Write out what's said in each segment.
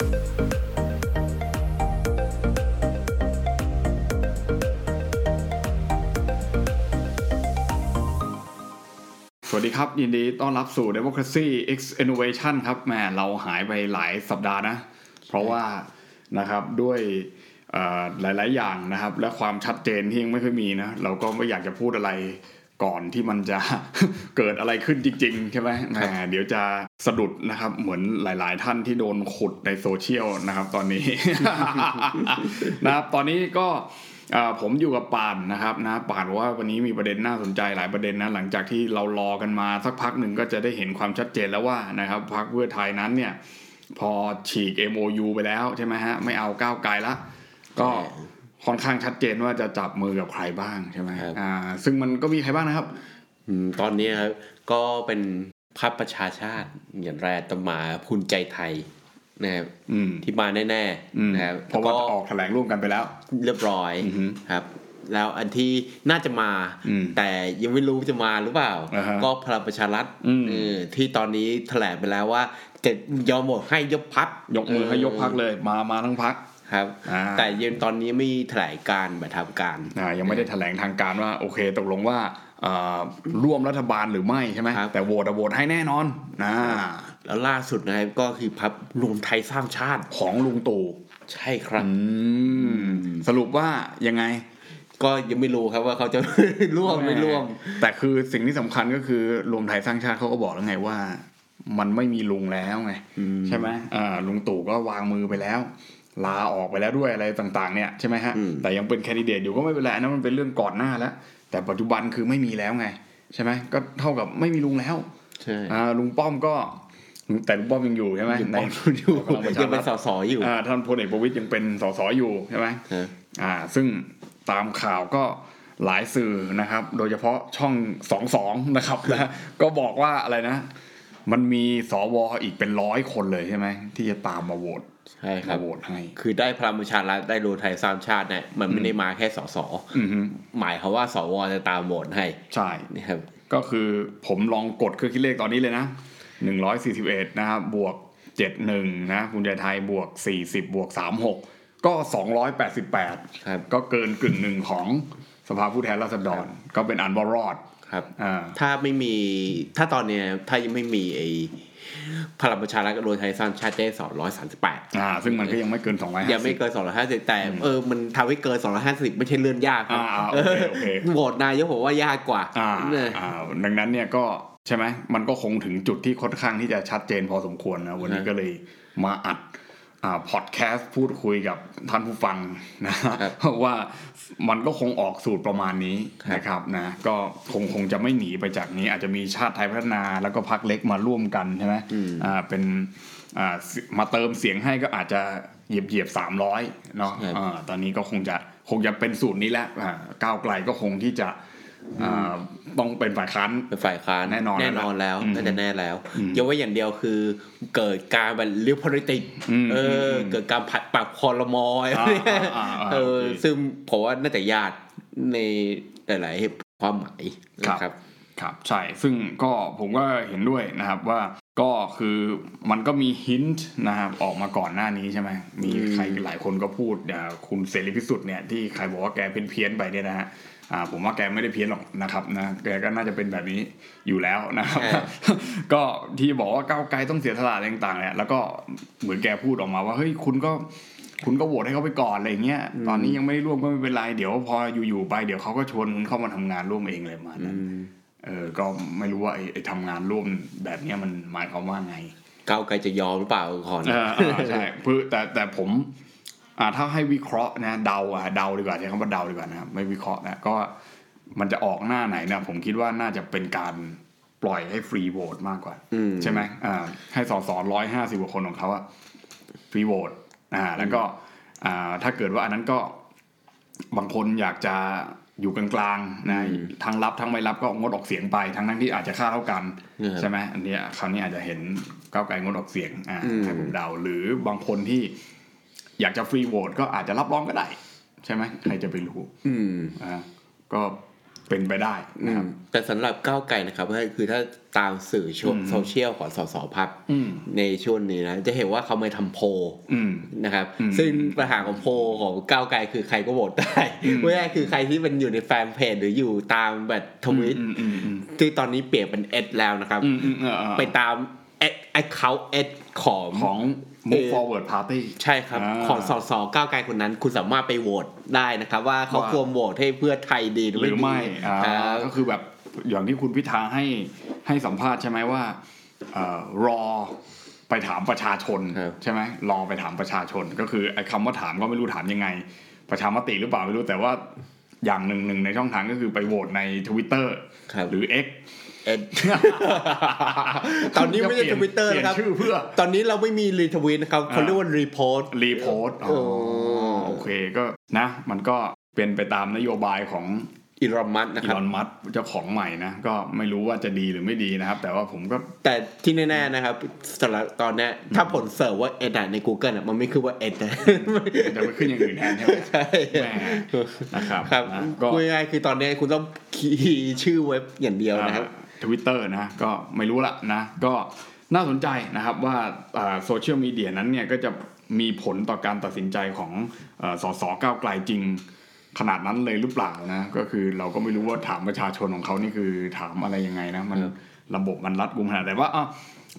สวัสดีครับ ยินดีต้อนรับสู่ Democracy X Innovation ครับแหมเราหายไปหลายสัปดาห์นะ เพราะว่านะครับด้วยหลาย ๆ อย่างนะครับ และความชัดเจนที่ยังไม่ค่อยมีนะ เราก็ไม่อยากจะพูดอะไร ก่อนที่มันจะเกิดอะไรขึ้นจริงๆใช่ไหมแหมเดี๋ยวจะสะดุดนะครับเหมือนหลาย ๆ ท่านที่โดนขุดในโซเชียลนะครับ ตอนนี้นะครับตอนนี้ก็อ่าผมอยู่กับป่านนะครับนะป่านบอกว่าวันนี้มีประเด็นน่าสนใจหลายประเด็นนะหลังจากที่เรารอกันมาสักพักหนึ่งก็จะได้เห็นความชัดเจนแล้วว่านะครับพรรคเพื่อไทยนั้นเนี่ยพอฉีก MOU ไปแล้วใช่ไหมฮะไม่เอาก้าวไกลละก็ ค่อนข้างชัดเจนว่าจะจับมือกับใครบ้างใช่ไหมครับอ่า ซึ่งมันก็มีใครบ้างนะครับอืมตอนนี้ครับก็เป็นพรรคประชาชาติอย่างแรกตองมาภูมิใจไทยนะครับอืมที่มาแน่อืมๆนะครับเพราะว่าออกแถลงร่วมกันไปแล้ว เรียบร้อยอือฮึครับ แล้วอันที่น่าจะมาอืมแต่ยังไม่รู้จะมาหรือเปล่าอ่าฮะก็พลังประชารัฐอืมเออที่ตอนนี้แถลงไปแล้วว่าจะยอมหมดให้ยกพักยกมือให้ยกพักเลย มามาทั้งพัก ครับอ่าแต่ยังตอนนี้ไม่แถลงการแบบทำการอ่ายังไม่ได้แถลงทางการว่าโอเคตกลงว่าอ่าร่วมรัฐบาลหรือไม่ใช่ไหมครับแต่โหวตอะโหวตให้แน่นอนนะแล้วล่าสุดนะครับก็คือพับรวมไทยสร้างชาติของลุงตู่ใช่ครับอืมสรุปว่ายังไง ก็ยังไม่รู้ครับว่าเขาจะร่วมไม่ร่วม แต่คือสิ่งที่สำคัญก็คือรวมไทยสร้างชาติเขาก็บอกแล้วไงว่า มันไม่มีลุงแล้วไงอืมใช่ไหมอ่าลุงตู่ก็วางมือไปแล้ว ลาออกไปแล้วด้วยอะไรต่างๆเนี่ยใช่ไหมฮะอืมแต่ยังเป็นแคนดิเดตอยู่ก็ไม่เป็นไรอันนั้นมันเป็นเรื่องก่อนหน้าแล้วแต่ปัจจุบันคือไม่มีแล้วไง ใช่ไหมก็เท่ากับไม่มีลุงแล้วใช่อ่าลุงป้อมก็แต่ลุงป้อมยังอยู่ใช่ไหมยังในเป็นอยู่พลังประชายังเป็รันฐสสอยู่อ่าท่านพลเอกประวิตยยังเป็นสสอยู่ใช่ไหมฮะอ่า ซึ่งตามข่าวก็หลายสื่อนะครับ โดยเฉพาะช่องสองสองนะครับนะก็บอกว่าอะไรนะ มันมีสวอีกเป็นร้อยคนเลยใช่ไหมที่จะตามมาโหวต ใช่ครัมาบโหวตให้คือได้พลังประชารัฐได้รวมไทยสร้างชาติเนี่ยมันไม่ได้มาแค่สสอือฮึหมายความว่าสวจะตามโหวตให้ใช่นี่ครับก็คือผมลองกดเครื่องคิดเลขตอนนี้เลยนะหนึ่งร้อยสี่สิบเอ็ดนะครับบวกเจ็ดหนึ่งนะคุณใจไทยบวกสี่สิบบวกสามหกก็สองร้อยแปดสิบแปดครับก็เกินกึ่งหนึ่งของสภาผู้แทนราษฎรก็เป็นอันว่ารอด ครับอ่าถ้าไม่มีถ้าตอนเนี้ยถ้ายังไม่มีไอ้พลังประชารัฐกับรวมไทยสร้างชาติได้สองร้อยสามสิบแปดอ่า ซึ่งมันก็ยังไม่เกินสองร้อยยังไม่เกินสองร้อยห้าสิบแต่เออมันทำให้เกินสองร้อยห้าสิบไม่ใช่เรื่องยากครับอ่าโอเคโอเคโหวตนายกผมว่ายากกว่าอ่าเนี่ยอ่าดังนั้นเนี่ยก็ใช่ไหมมันก็คงถึงจุดที่ค่อนข้างที่จะชัดเจนพอสมควรนะวันนี้ครับก็เลยมาอัดอ่า พอดแคสต์พูดคุยกับท่านผู้ฟังนะครับเพราะว่ามันก็คงออกสูตรประมาณนี้ครับนะครับนะก็คงคงจะไม่หนีไปจากนี้ อาจจะมีชาติไทยพัฒนาแล้วก็พักเล็กมาร่วมกันใช่ไหมอ่าเป็นอ่ามาเติมเสียงให้ก็อาจจะเหยียบเหยียบสามร้อยเนาะครับอ่าตอนนี้ก็คงจะคงจะเป็นสูตรนี้แหละอ่าก้าวไกลก็คงที่จะอ่า ต้องเป็นฝ่ายค้านเป็นฝ่ายค้านแน่นอนแน่นอนแล้วอืมน่าจะแน่แล้วอืมยกไว้อย่างเดียวคือ เกิดการแบบลิเ p อริติกอืมเอออมเกิดการผัดปรับคอรมอยอะไรเนี่ยอ่าอ่าอ่าเออโอเคซึ่งผมว่าน่าจะยากในหลายๆความหมายนะครับครับใช่ซึ่งก็ผมก็เห็นด้วยนะครับว่าก็คือมันก็มีฮินต์นะครับออกมาก่อนหน้านี้ใช่ไหมมีอืมใครหลายคนก็พูดอย่างคุณเสรีพิสุทธิ์เนี่ยที่ใครบอกว่าแกเพี้ยนเพี้ยนๆไปเนี่ยนะฮะ อ่าผมว่าแกไม่ได้เพี้ยนหรอกนะครับนะแกก็น่าจะเป็นแบบนี้อยู่แล้วนะครับก็ที่บอกว่าก้าวไกลต้องเสียสละอะไรต่างๆเนี่ยแล้วก็เหมือนแกพูดออกมาว่าเฮ้ยคุณก็คุณก็โหวตให้เขาไปก่อนอะไรอย่างเงี้ย ตอนนี้ยังไม่ได้ร่วมก็ไม่เป็นไร เดี๋ยวพออยู่ๆไป เดี๋ยวเขาก็ชวนคุณเข้ามาทำงานร่วมเองเลยมาณนั้นเออ ก็ไม่รู้ว่าไอ้ไอ้ทำงานร่วมแบบเนี้ยมันหมายความว่าไง ก้าวไกลจะยอมหรือเปล่าก่อนเออเออใช่เพื่อแต่แต่ผม อ่าถ้าให้วิเคราะห์นะเดาอะเดาดีกว่าใช้คำว่าเดาดีกว่านะครับไม่วิเคราะห์นะก็มันจะออกหน้าไหนนะผมคิดว่าน่าจะเป็นการปล่อยให้ฟรีโหวตมากกว่าอืมใช่ไหมอ่าให้สอสอร้อยห้าสิบกว่าคนของเขาอะฟรีโหวตอ่าแล้วก็อ่าถ้าเกิดว่าอันนั้นก็บางคนอยากจะอยู่กลางๆนะอืมทั้งรับทั้งไม่รับก็งดออกเสียงไปทั้งทั้งที่อาจจะค่าเท่ากันอืมใช่ไหมอันเนี้ยคราวนี้อาจจะเห็นก้าวไกลงดออกเสียงอ่าอืมให้ผมเดาหรือบางคนที่ อยากจะฟรีโหวตก็อาจจะรับรองก็ได้ ใช่ไหมใครจะไปรู้ อืมอ่าก็เป็นไปได้นะครับแต่สำหรับก้าวไกลนะครับก็คือถ้าตามสื่อโซอืมโซเชียลของสสพรรคอืมในช่วงนี้นะจะเห็นว่าเขาไม่ทำโพลอืมนะครับอืมซึ่งปัญหาของโพลของก้าวไกลคือใครก็โหวตได้อืมไม่ได้คือใครที่เป็นอยู่ในแฟนเพจหรืออยู่ตามแบบทวิตอืมอืมอืมที่ตอนนี้เปลี่ยนเป็น X แล้วนะครับอืมอืมเออเออไปตาม X ไอเขา X ของของ move forward party ใช่ครับอ่าของสสก้าวไกลคนนั้น คุณสามารถไปโหวตได้นะครับ ว่าเขาว่าควรโหวตให้เพื่อไทยดีหรือหรือไม่ไม่ดีอ่าอ่าก็คือแบบอย่างที่คุณพิธาให้ให้สัมภาษณ์ใช่ไหมว่าเอ่อรอไปถามประชาชนครับใช่ไหมรอไปถามประชาชน ก็คือไอ้คำว่าถามก็ไม่รู้ถามยังไง ประชามติหรือเปล่าไม่รู้แต่ว่าอย่างหนึ่งหนึ่งในช่องทางก็คือไปโหวตใน Twitter ครับหรือ X เอ็ดตอนนี้ไม่ใช่ทวิตเตอร์เปลี่ยนะครับชื่อเพื่อ ตอนนี้เราไม่มีรีทวีตนะครับเขาเรียกว่ารีโพสรีโพสต์อ๋อโอ้โอเคก็นะ มันก็เป็นไปตามนโยบายของอีรอนมัสนะอีครับลอนมัสเจ้าของใหม่นะ ก็ไม่รู้ว่าจะดีหรือไม่ดีนะครับ แต่ว่าผมก็แต่ที่แน่ๆนะครับสำหรับตอนเนี้ยถ้าผลเสิร์ชว่าเอ็ดใน Google อะมันไม่คือว่าเอ็ดนะจะไปขึ้นอย่างอื่นแทนใช่ไหมใช่แหมนะครับครับนะก็พูดง่ายๆคือตอนเนี้ยคุณต้องคีย์ชื่อเว็บอย่างเดียวนะครับ ทวิตเตอร์นะก็ไม่รู้ละนะก็น่าสนใจนะครับว่าโซเชียลมีเดียนั้นเนี่ยก็จะมีผลต่อการตัดสินใจของเอ่อสสก้าวไกลจริงขนาดนั้นเลยหรือเปล่านะก็คือเราก็ไม่รู้ว่าถามประชาชนของเขานี่คือถามอะไรยังไงนะมันครับระบบมันรัดกุมขนาดแต่ว่าอะ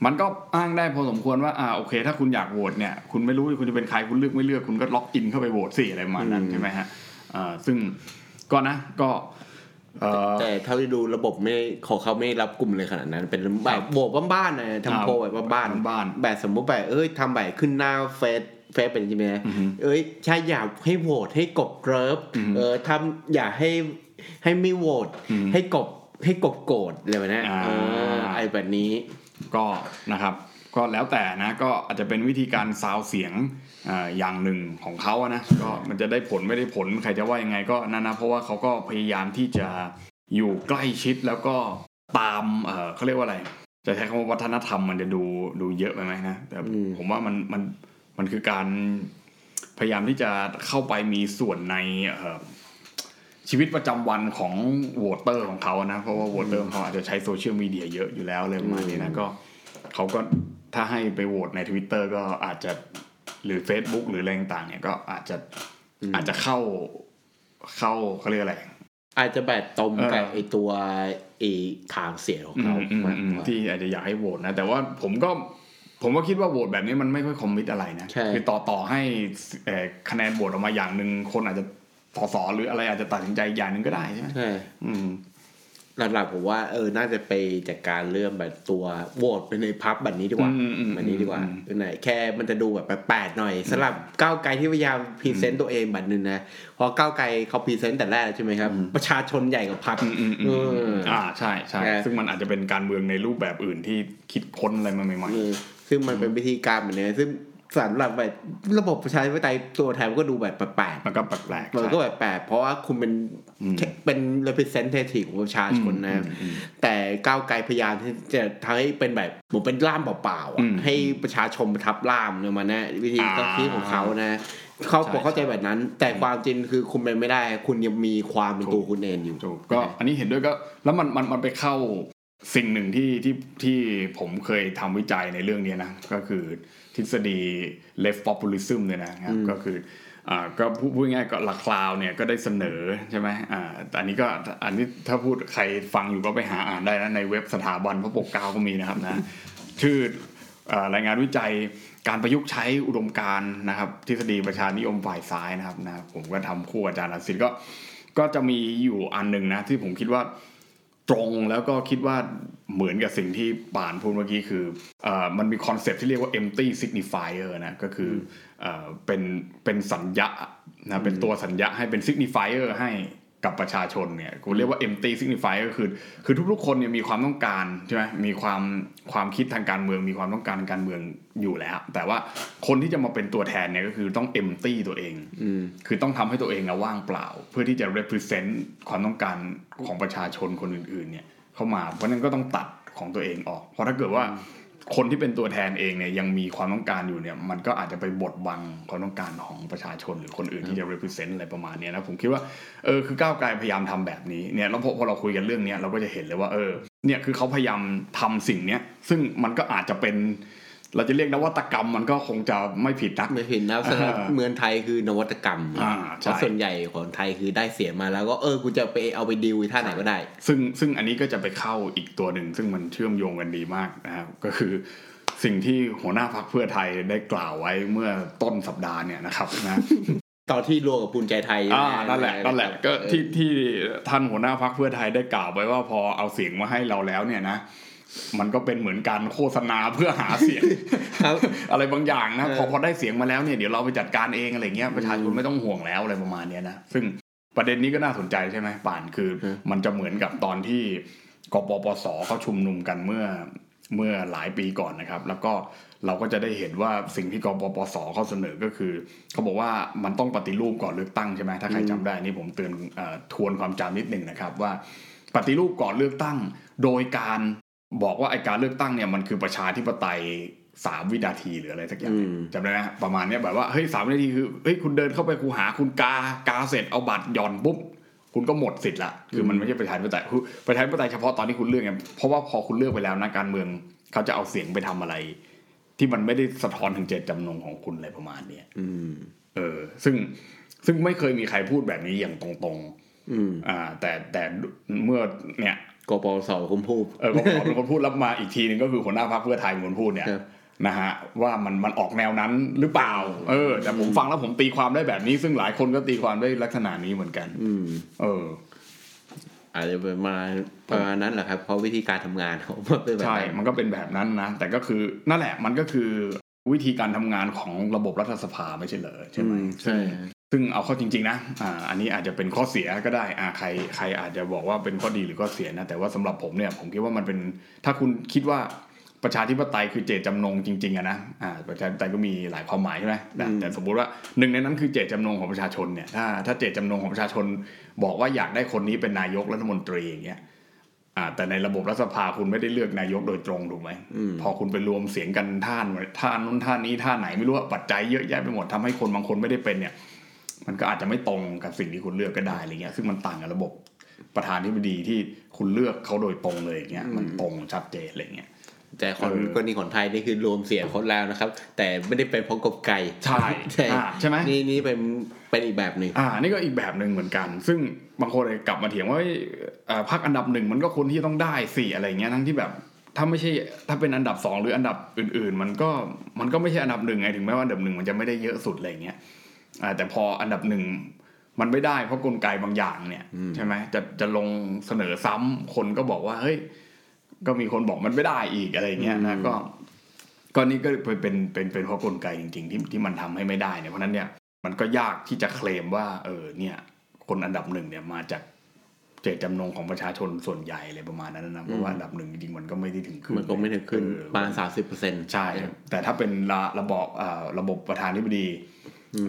มันก็อ้างได้พอสมควรว่าอ่าโอเค ถ้าคุณอยากโหวตเนี่ยคุณไม่รู้ว่าคุณจะเป็นใครคุณเลือกไม่เลือกคุณก็ login เข้าไปโหวตสิอะไรประมาณนั้นใช่ไหมฮะอ่าซึ่งก็นะก็เอ่อ แต่เท่าที่ดูระบบไม่ของเขาไม่รับกลุ่มเลยขนาดนั้น เป็นแบบโบกบ้านๆนะทำโพลแบบบ้านๆบ้านแบบสมมติแบบเอ้ยทำแบบขึ้นหน้าเฟซเฟซเป็นใช่ไหมอือฮึเอ้ยใช่อยากให้โหวตให้กบเกิร์ฟอือฮึเออทำอยากให้ให้ไม่โหวตอืมให้กบให้กบโกรธอะไรแบบเนี้ยอ่าเออไอแบบนี้ ก็นะครับ ก็แล้วแต่นะก็อาจจะเป็นวิธีการซาวเสียง อ่าอย่างหนึ่งของเขาอะนะก็มันจะได้ผลไม่ได้ผลใครจะว่ายังไงก็นั่นนะเพราะว่าเขาก็พยายามที่จะอยู่ใกล้ชิดแล้วก็ตามเออเขาเรียกว่าอะไรจะใช้คำว่าวัฒนธรรมมันจะดูดูเยอะไปไหมนะแต่อืมผมว่ามันมันมันคือการพยายามที่จะเข้าไปมีส่วนในเอ่อชีวิตประจำวันของ voter ของเขานะเพราะว่า voter ของเขาอาจจะใช้โซเชียลมีเดียเยอะอยู่แล้วเลยประมาณนี้นะก็เขาก็ถ้าให้ไปโหวตใน Twitter ก็อาจจะห รือ Facebook หรืออะไรต่างๆเนี่ยก็อาจจะอืมอาจจะเข้าเข้าเขาเรียกอะไร อาจจะแบบตรงกับเออไอตัวไอทางเสียงของเขาอืมอืมมากอืมกว่าที่อาจจะอยากให้โหวตนะ แต่ว่าผมก็ผมก็คิดว่าโหวตแบบนี้มันไม่ค่อยคอมมิตอะไรนะใช่คือต่อต่อให้เอ่อคะแนนโหวตออกมาอย่างหนึ่งคนอาจจะสอสอหรืออะไรอาจจะตัดสินใจอย่างหนึ่งก็ได้ใช่ไหมใช่อืม หลักๆผมว่าเออน่าจะไปจัดการเรื่องแบบตัวโหวตไปในพรรคแบบนี้ดีกว่าอืมอืมแบบนี้ดีกว่าอืมเป็นไหนแค่มันจะดูแบบแปลกๆหน่อยสำหรับก้าวไกลที่พยายาม present ตัวเองแบบนึงนะเพราะก้าวไกลเขา present แต่แรกใช่ไหมครับ ประชาชนใหญ่กว่าพรรคอืมอืมอืมเอออ่าใช่ใช่ใช่ซึ่งมันอาจจะเป็นการเมืองในรูปแบบอื่นที่คิดค้นอะไรมาใหม่เออซึ่งมันเป็นวิธีการแบบนี้ซึ่ง สำหรับแบบระบบประชาธิปไตยตัวแทนมันก็ดูแบบแปลกๆมันก็แปลกๆๆมันใช่ก็แบบแปลกเพราะว่าคุณเป็นอืมแค่เป็น representative ของประชาชนนะอืมอืมแต่ก้าวไกลพยายามที่จะทำให้เป็นแบบเหมือนเป็นล่ามเปล่าๆอือะมให้ประชาชนมาทับล่ามเนี่ยมันนะวิธีอ่าการคิดของเขานะเขาใช่บอกเข้าใจแบบนั้น แต่ความจริงคือคุณเป็นไม่ได้ คุณยังมีความเป็นตัวคุณเองอยู่ถูกก็อันนี้เห็นด้วยก็แล้วมันมันมันไปเข้าสิ่งหนึ่งที่ที่ที่ผมเคยทำวิจัยในเรื่องนี้นะก็คือ ทฤษฎี left populism เนี่ยนะครับอืมก็คืออ่าก็พูดพูดง่ายๆก็หลักคลาวเนี่ยก็ได้เสนอใช่ไหมอ่าแต่อันนี้ก็อันนี้ถ้าพูดใครฟังอยู่ก็ไปหาอ่านได้นะในเว็บสถาบันพระปกเกล้าก็มีนะครับนะชื่อเอ่อรายงานวิจัยการประยุกต์ใช้อุดมการณ์นะครับ ทฤษฎีประชานิยมฝ่ายซ้ายนะครับนะผมก็ทำคู่กับอาจารย์อาศิษย์ก็ก็จะมีอยู่อันหนึ่งนะที่ผมคิดว่า ตรงแล้วก็คิดว่าเหมือนกับสิ่งที่ป่านพูดเมื่อกี้คือเอ่อมันมีคอนเซปต์ที่เรียกว่า empty signifier นะก็คือเอ่อเป็นเป็นสัญญานะเป็นตัวสัญญาให้เป็น signifier ให้ กับประชาชนเนี่ยกูเรียกว่า empty signifier ก็คือ คือทุกๆคนเนี่ยมีความต้องการใช่ไหมมีความความคิดทางการเมือง มีความต้องการทางการเมืองอยู่แล้ว แต่ว่าคนที่จะมาเป็นตัวแทนเนี่ยก็คือต้อง empty ตัวเองอืมคือต้องทำให้ตัวเองอะว่างเปล่า เพื่อที่จะ represent ความต้องการของประชาชนคนอื่นๆเนี่ยเข้ามาเพราะฉะนั้นก็ต้องตัดของตัวเองออก เพราะถ้าเกิดว่า คนที่เป็นตัวแทนเองเนี่ยยังมีความต้องการอยู่เนี่ย มันก็อาจจะไปบดบังความต้องการของประชาชนหรือคนอื่นที่จะ represent อะไรประมาณเนี้ยนะผมคิดว่าเออคือก้าวไกลพยายามทำแบบนี้เนี่ยแล้วพอพอเราคุยกันเรื่องเนี้ยเราก็จะเห็นเลยว่าเออเนี่ยคือเขาพยายามทำสิ่งเนี้ยซึ่งมันก็อาจจะเป็น เราจะเรียกนวัตกรรมมันก็คงจะไม่ผิดนักไม่ผิดนะสำหรับอ่าเมืองไทยคือนวัตกรรมอ่าใช่เพราะส่วนใหญ่ของไทยคือได้เสียมาแล้วก็เออกูจะไปเอาไปดีลท่าไหนก็ได้ ซึ่งซึ่งอันนี้ก็จะไปเข้าอีกตัวหนึ่ง ซึ่งมันเชื่อมโยงกันดีมากนะครับก็คือสิ่งที่หัวหน้าพักเพื่อไทยได้กล่าวไว้เมื่อต้นสัปดาห์เนี่ยนะครับนะตอนที่รวมกับภูมิใจไทยอ่านั่นแหละนั่นแหละก็เออที่ที่ท่านหัวหน้าพักเพื่อไทยได้กล่าวไว้ว่าพอเอาเสียงมาให้เราแล้วเนี่ยนะ มันก็เป็นเหมือนการโฆษณาเพื่อหาเสียงครับอะไรบางอย่างนะเออพอพอได้เสียงมาแล้วเนี่ยเดี๋ยวเราไปจัดการเองอะไรเงี้ยประชาชนไม่ต้องห่วงแล้วอะไรประมาณเนี้ยนะซึ่งประเด็นนี้ก็น่าสนใจใช่ไหมป่านคือ มันจะเหมือนกับตอนที่กปปสเขาชุมนุมกันเมื่อเมื่อหลายปีก่อนนะครับ แล้วก็เราก็จะได้เห็นว่าสิ่งที่กปปสเขาเสนอก็คือเขาบอกว่ามันต้องปฏิรูปก่อนเลือกตั้งใช่ไหมถ้าใครจำได้นี่ผมเตือนเอ่อทวนความจำนิดหนึ่งนะครับว่าปฏิรูปก่อนเลือกตั้ง โดยการ บอกว่าไอการเลือกตั้งเนี่ยมันคือประชาธิปไตยสามวินาทีหรืออะไรสักอย่างอืมจำได้ไหมฮะประมาณเนี้ยแบบว่าเฮ้ยสามวินาทีคือเฮ้ยคุณเดินเข้าไปคูหาคุณกากาเสร็จเอาบัตรหย่อนปุ๊บคุณก็หมดสิทธิ์ละคือมันไม่ใช่ประชาธิปไตยคือประชาธิปไตยเฉพาะตอนที่คุณเลือกไงเพราะว่าพอคุณเลือกไปแล้วนะการเมืองเขาจะเอาเสียงไปทำอะไร ที่มันไม่ได้สะท้อนถึงเจตจำนงของคุณอะไรประมาณเนี้ยอืม เออ ซึ่งซึ่งไม่เคยมีใครพูดแบบนี้อย่างตรงอืมๆอ่า แต่แต่เมื่อเนี่ย กปปสคุณพูดเออก็ขอเป็นคนพูดรับมาอีกทีหนึงก็คือหัวหน้าพรรคเพื่อไทยเป็นคนพูดเนี่ยครับนะฮะว่ามันมันออกแนวนั้นหรือเปล่า เออ แต่ผมฟังแล้วผมตีความได้แบบนี้ ซึ่งหลายคนก็ตีความได้ลักษณะนี้เหมือนกัน อืม เออ อาจจะประมาณประมาณนั้นแหละครับเพราะวิธีการทำงานเขาเป็นแบบใช่นั้นมันก็เป็นแบบนั้นนะแต่ก็คือนั่นแหละมันก็คือวิธีการทำงานของระบบรัฐสภาไม่ใช่เหรอใช่ไหมอืมใช่ ซึ่งเอาเข้าจริง ๆ นะอ่าอันนี้อาจจะเป็นข้อเสียก็ได้อ่าใครใครอาจจะบอกว่าเป็นข้อดีหรือข้อเสียนะแต่ว่าสำหรับผมเนี่ยผมคิดว่ามันเป็นถ้าคุณคิดว่าประชาธิปไตยคือเจตจำนงจริงๆอะนะอ่าประชาธิปไตยก็มีหลายความหมายใช่ไหมแต่แต่สมมุติว่าหนึ่งในนั้นคือเจตจำนงของประชาชนเนี่ยถ้าถ้าเจตจำนงของประชาชน บอกว่าอยากได้คนนี้เป็นนายกรัฐมนตรีอย่างเงี้ยอ่าแต่ในระบบรัฐสภาคุณไม่ได้เลือกนายกโดยตรงถูกไหมอืมพอคุณไปรวมเสียงกันท่านท่านนู้นท่านนี้ท่านไหนไม่รู้ว่าปัจจัยเยอะแยะไปหมดทำให้คนบางคนไม่ได้เป็นเนี่ย มันก็อาจจะไม่ตรงกับสิ่งที่คุณเลือกก็ได้อะไรเงี้ย ซึ่งมันต่างกับระบบประธานที่บดีที่คุณเลือกเขาโดยตรงเลยอย่างเงี้ยมันตรงชัดเจนอะไรเงี้ยแต่คนเออกรณีของไทยนี่คือรวมเสียงคนแล้วนะครับ แต่ไม่ได้เป็นเพราะกบไก่ใช่ใช่อ่าใช่ไหมนี่นี่เป็นเป็นอีกแบบหนึ่งอ่านี่ก็อีกแบบหนึ่งเหมือนกัน ซึ่งบางคนเลยกลับมาเถียงว่าเอ้ยเอ่อพรรคอันดับหนึ่งมันก็คนที่ต้องได้สี่อะไรเงี้ยทั้งที่แบบถ้าไม่ใช่ถ้าเป็นอันดับสองหรืออันดับอื่น ๆ มันก็มันก็ไม่ใช่อันดับหนึ่งไงถึงแม้ว่าอันดับหนึ่งมันจะไม่ได้เยอะสุดอะไรเงี้ยอ่า แต่พออันดับหนึ่งมันไม่ได้เพราะกลไกบางอย่างเนี่ยใช่ไหมจะจะลงเสนอซ้ำคนก็บอกว่าเฮ้ยก็มีคนบอกมันไม่ได้อีกอะไรเงี้ยนะก็ก็นี่ก็เป็นเป็นเป็นเป็นเพราะกลไกจริง ๆ ที่ที่มันทำให้ไม่ได้เนี่ยเพราะฉะนั้นเนี่ยมันก็ยากที่จะเคลมว่า เออเนี่ย คนอันดับหนึ่งเนี่ยมาจากเจตจำนงของประชาชนส่วนใหญ่อะไรประมาณนั้นนะเพราะว่าอันดับหนึ่งจริงๆมันก็ไม่ได้ถึงครึ่งมันก็ไม่ได้ขึ้นเออประมาณสามสิบเปอร์เซ็นต์ใช่ แต่ถ้าเป็นระระบอบอ่าระบบประธานธิบดี